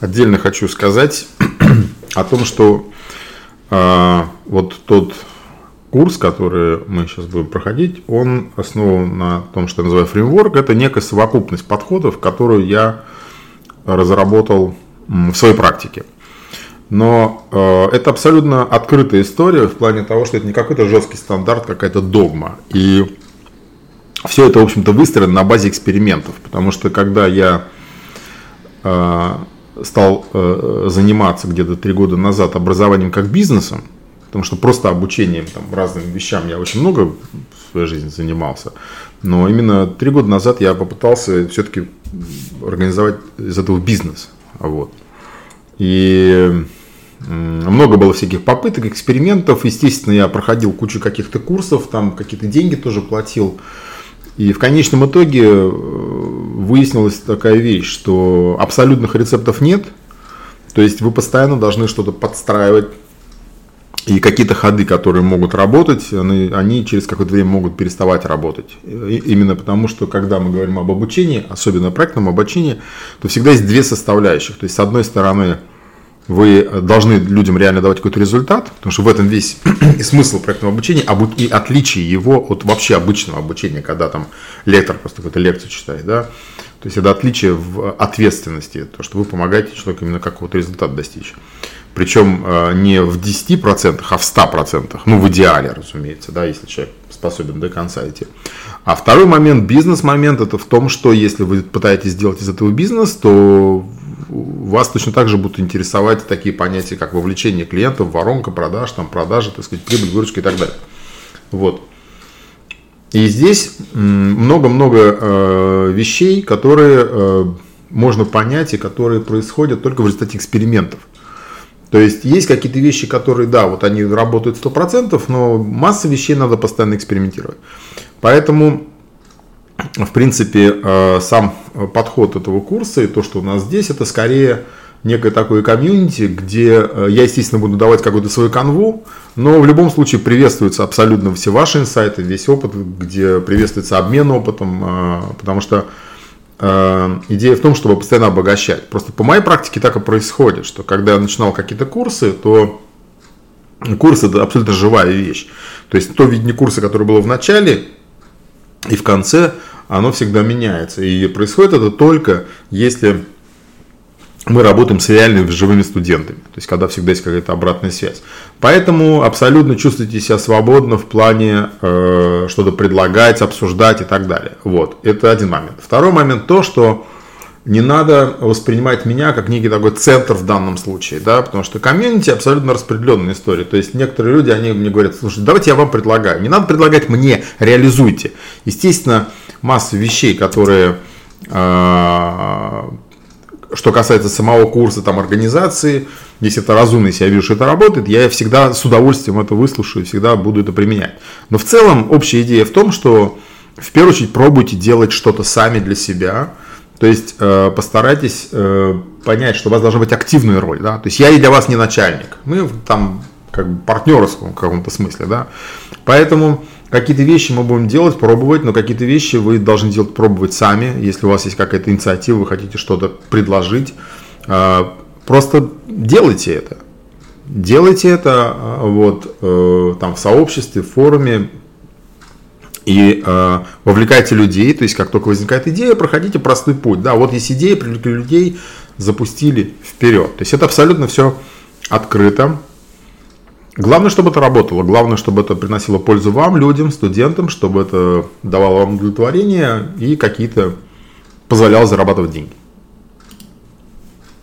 отдельно хочу сказать о том, что э, вот тот курс, который мы сейчас будем проходить, он основан на том, что я называю фреймворк. Это некая совокупность подходов, которую я разработал в своей практике. Но э, это абсолютно открытая история в плане того, что это не какой-то жесткий стандарт, какая-то догма. И все это, в общем-то, выстроено на базе экспериментов. Потому что когда я э, стал э, заниматься где-то три года назад образованием как бизнесом, потому что просто обучением там, разным вещам я очень много в своей жизни занимался, но именно три года назад я попытался все-таки организовать из этого бизнес. Вот. И много было всяких попыток, экспериментов. Естественно, я проходил кучу каких-то курсов, там какие-то деньги тоже платил. И в конечном итоге э, выяснилась такая вещь, что абсолютных рецептов нет. То есть вы постоянно должны что-то подстраивать. И какие-то ходы, которые могут работать, они, они через какое-то время могут переставать работать. И именно потому, что когда мы говорим об обучении, особенно проектном обучении, то всегда есть две составляющих. То есть, с одной стороны, вы должны людям реально давать какой-то результат, потому что в этом весь и смысл проектного обучения, и отличие его от вообще обычного обучения, когда там лектор просто какую-то лекцию читает, да, то есть это отличие в ответственности, то, что вы помогаете человеку именно какого-то результата достичь. Причем э, не в 10%, а в 100%, ну в идеале, разумеется, да, если человек способен до конца идти. А второй момент, бизнес-момент, это в том, что если вы пытаетесь сделать из этого бизнес, то вас точно так же будут интересовать такие понятия, как вовлечение клиентов, воронка продаж, там, продажи, так сказать, прибыль, выручка и так далее. Вот. И здесь много-много э, вещей, которые э, можно понять и которые происходят только в результате экспериментов. То есть есть какие-то вещи, которые, да, вот они работают 100%, но масса вещей надо постоянно экспериментировать. Поэтому в принципе, э, сам подход этого курса и то, что у нас здесь, это скорее некое такое комьюнити, где э, я, естественно, буду давать какую-то свою канву, но в любом случае приветствуются абсолютно все ваши инсайты, весь опыт, где приветствуется обмен опытом, э, потому что идея в том, чтобы постоянно обогащать. Просто по моей практике так и происходит, что когда я начинал какие-то курсы, то курс это абсолютно живая вещь. То есть то видение курса, которое было в начале и в конце, оно всегда меняется. И происходит это только если мы работаем с реальными живыми студентами, то есть когда всегда есть какая-то обратная связь. Поэтому абсолютно чувствуйте себя свободно в плане э, что-то предлагать, обсуждать и так далее. Вот, это один момент. Второй момент то, что не надо воспринимать меня как некий такой центр в данном случае, да, потому что комьюнити абсолютно распределенная история. То есть некоторые люди, они мне говорят, слушай, давайте я вам предлагаю. Не надо предлагать мне, реализуйте. Естественно, масса вещей, которые, э, что касается самого курса, там, организации, если это разумно, если я вижу, что это работает, я всегда с удовольствием это выслушаю, всегда буду это применять. Но в целом общая идея в том, что в первую очередь пробуйте делать что-то сами для себя, то есть э, постарайтесь э, понять, что у вас должна быть активная роль, да. То есть я и для вас не начальник, мы там как бы партнеры в каком-то смысле, да. Поэтому какие-то вещи мы будем делать, пробовать, но какие-то вещи вы должны делать, пробовать сами. Если у вас есть какая-то инициатива, вы хотите что-то предложить, э, просто делайте это. Делайте это э, вот э, там в сообществе, в форуме, и э, вовлекайте людей, то есть как только возникает идея, проходите простой путь. Да, вот есть идея, привлекли людей, запустили вперед. То есть это абсолютно все открыто. Главное, чтобы это работало, главное, чтобы это приносило пользу вам, людям, студентам, чтобы это давало вам удовлетворение и какие-то позволяло зарабатывать деньги.